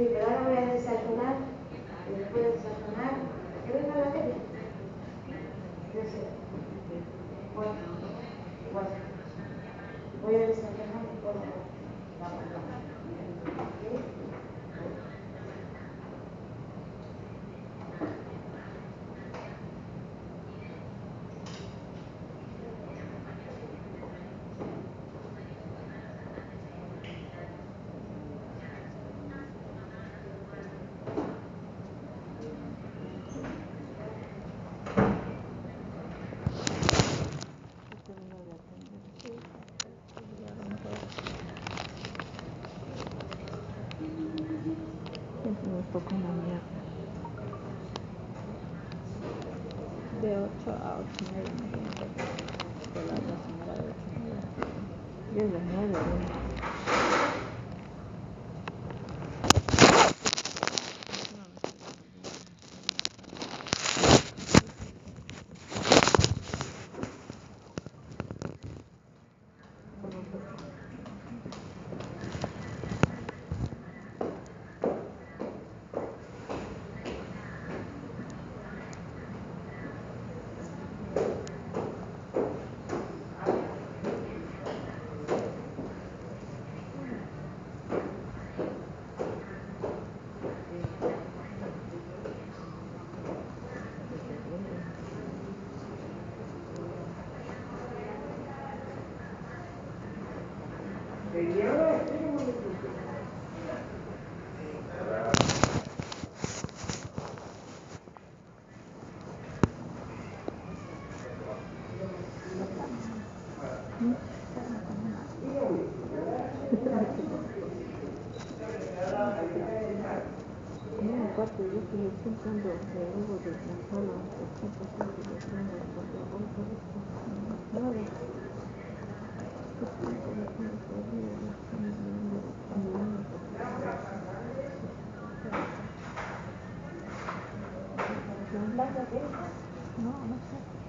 Sí, claro. I'll carry my hand over Não, não sei.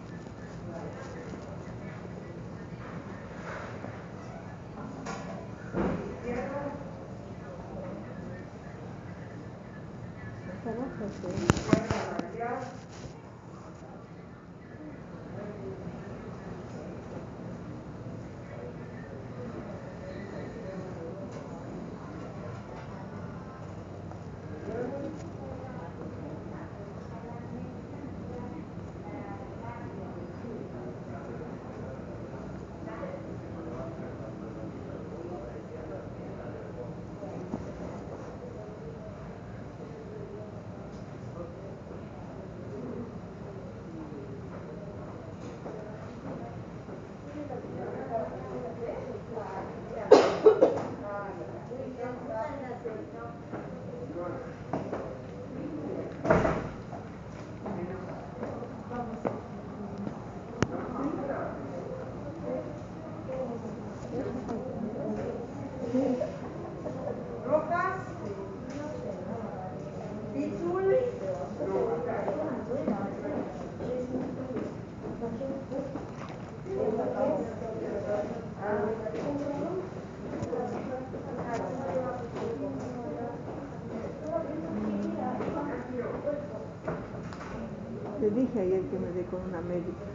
Le dije ayer que me dé con una médica.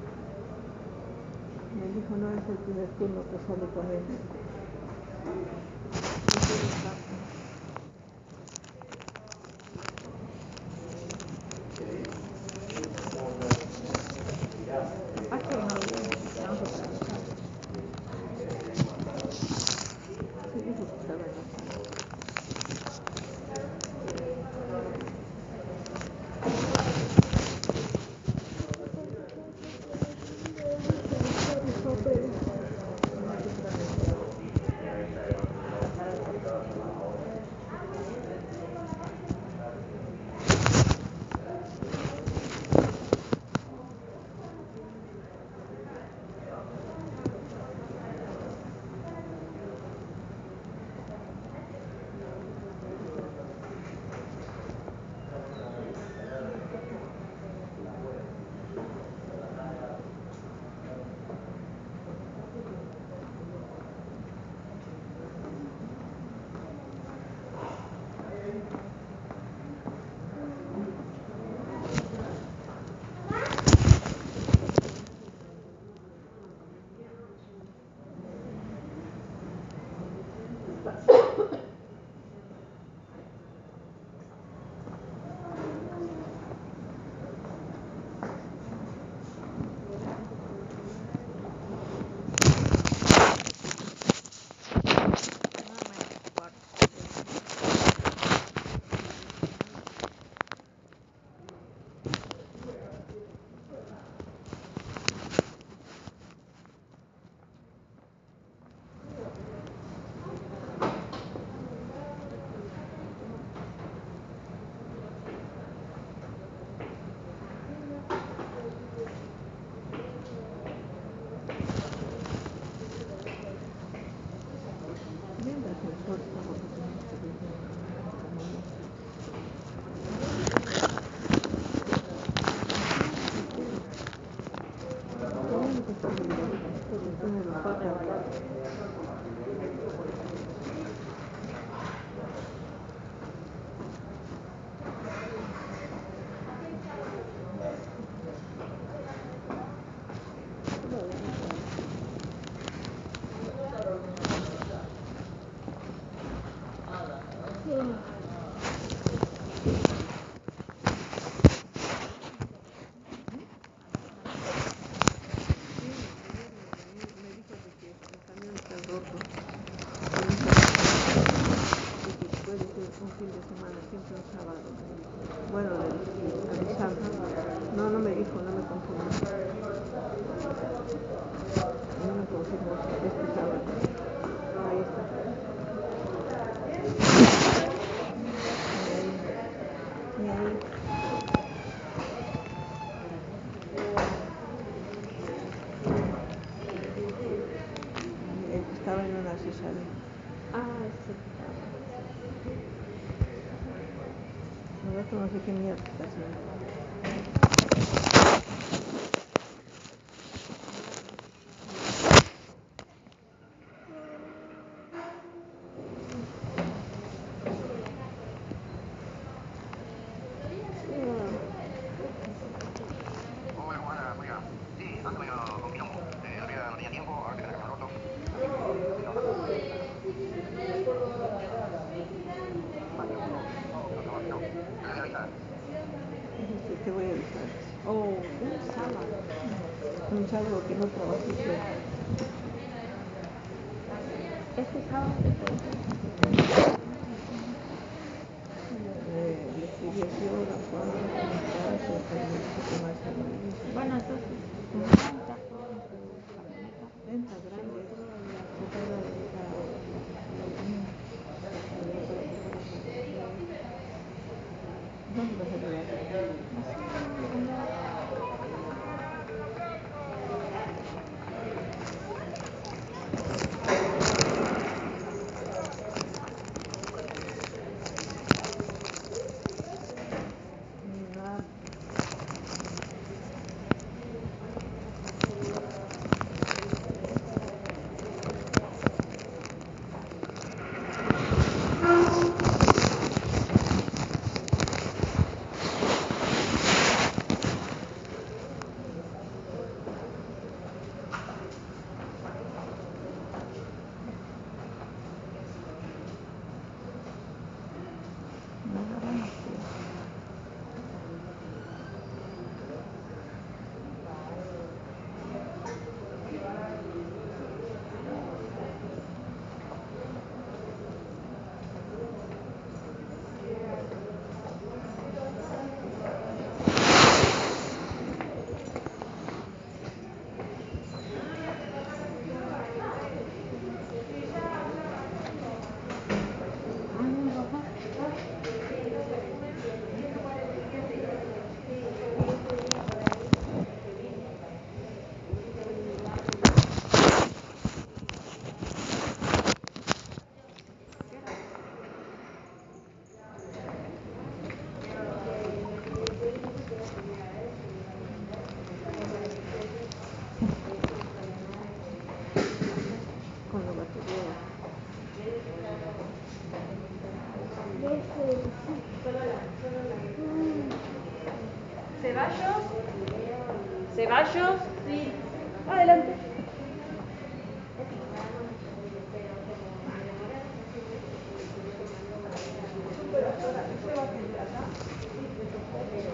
Me dijo, no es el primer turno que sale con él. Nosotros no sé qué mierda está haciendo. Hola, Juana, oiga, sí, ando medio con quilombo. Eh, la piedra no tenía tiempo, ahora que tenés que roto. Le voy a avisar. Sí, te voy a avisar. Oh, un sábado. Un sábado que no trabajé yo. Este sábado te puedo. Eh, le Gracias.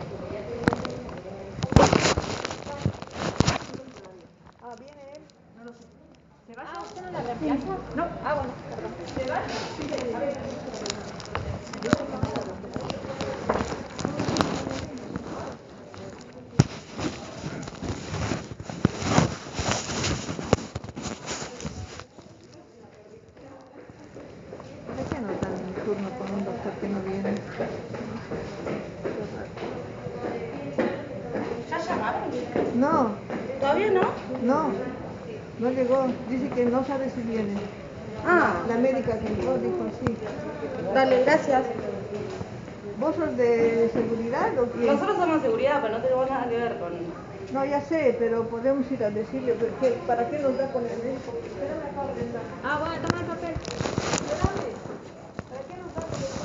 Entró dijo sí. dale, gracias. ¿Vos sos de seguridad o quién? Nosotros somos seguridad, pero no tenemos nada que ver con... No, ya sé, pero podemos ir a decirle pero ¿qué- para qué nos da con el entrar. Ah, bueno, toma el papel. ¿Para qué nos da con el médico?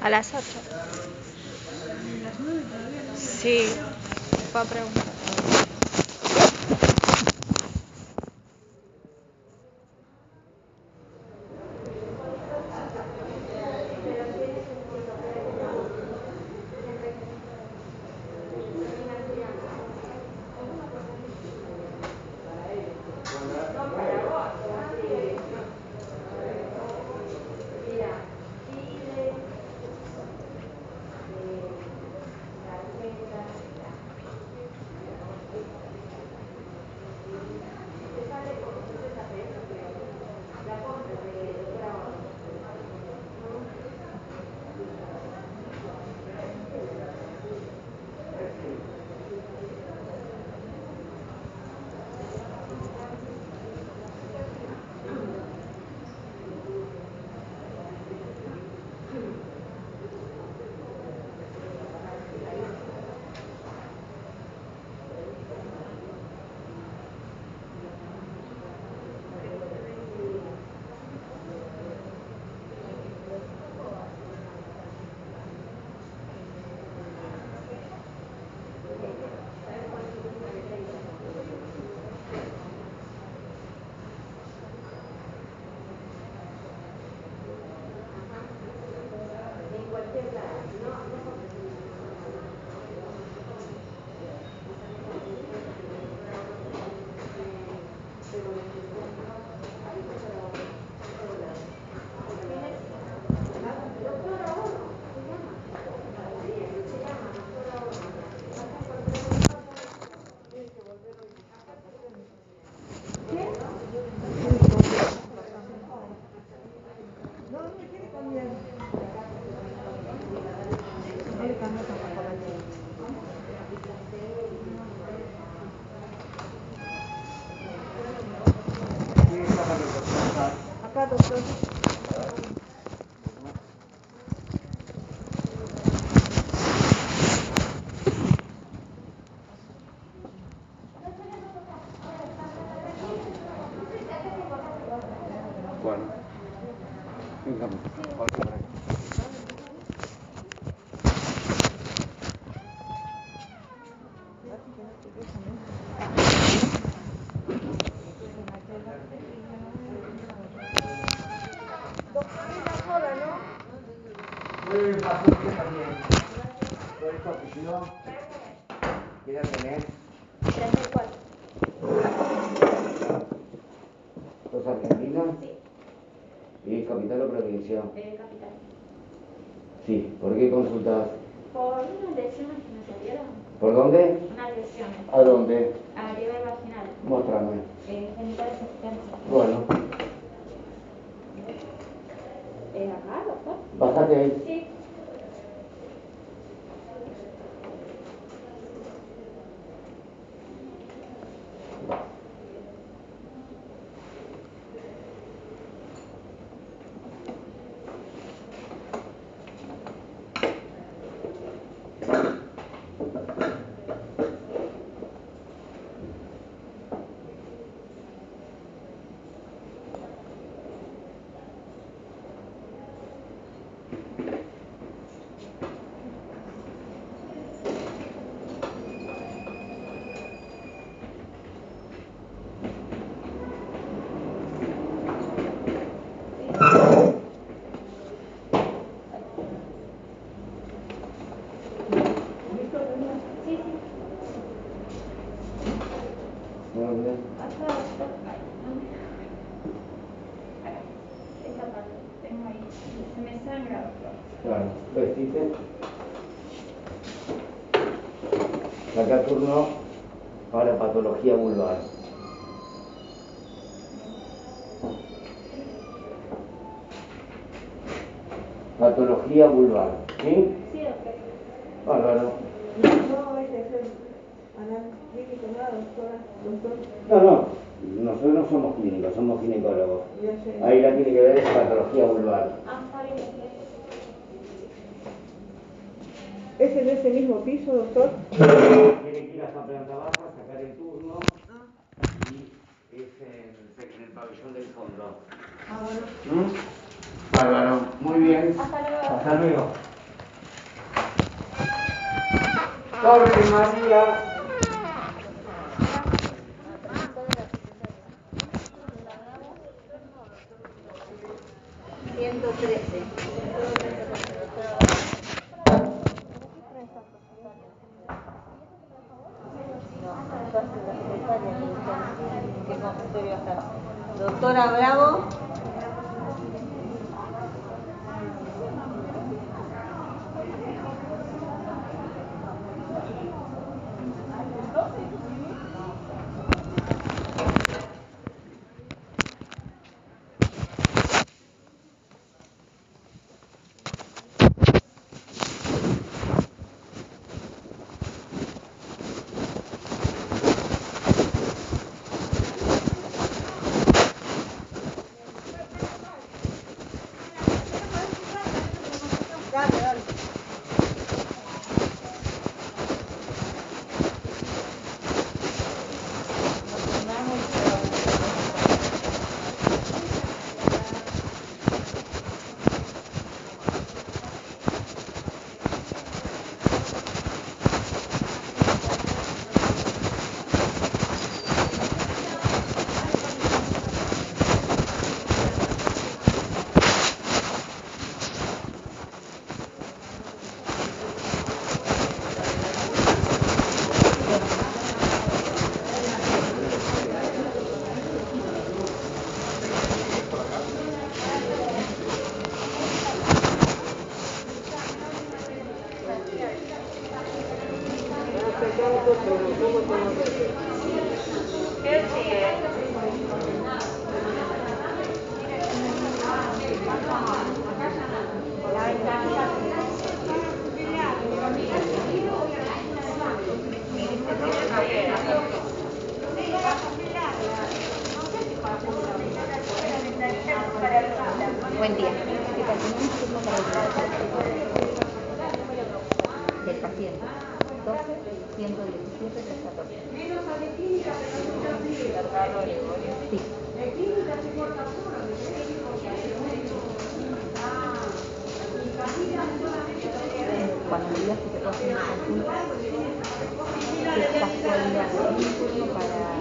A las 8. Sí, fue a preguntar. Bueno. Fíjame. Ahora por ahí. Muy Eh, capital. Sí. ¿Por qué consultas? Por unas lesiones que me salieron. ¿Por dónde? Unas lesiones. ¿A dónde? A nivel vaginal. Muéstrame. Eh, extensos. Bueno, Eh, acá, doctor. bájate ahí. Sí. Sí, sí. ¿Dónde? Acá, doctor. Ay, no me- Acá. Esta parte. Tengo ahí. Se me sangra, doctor. Claro, vestite. Saca turno para patología vulvar. Patología vulvar, ¿sí? Sí, doctor. Bárbaro. No. No, no, nosotros no somos clínicos, somos ginecólogos. Ahí la tiene que ver es patología vulvar. Ah, está bien, ¿Es en ese mismo piso, doctor? Tiene que ir hasta planta baja, sacar el turno y es en, el pabellón del fondo. Ah, bueno. ¿Mm? Bárbaro. Muy bien. Hasta luego. Hasta luego. Torre María. Buen día. ¿Qué tal? Tenemos un turno para el del paciente. 12, 117, 314. Cargado Gregorio. Sí. Cuando me digas que te hacer una consulta, qué casualidad, un turno para.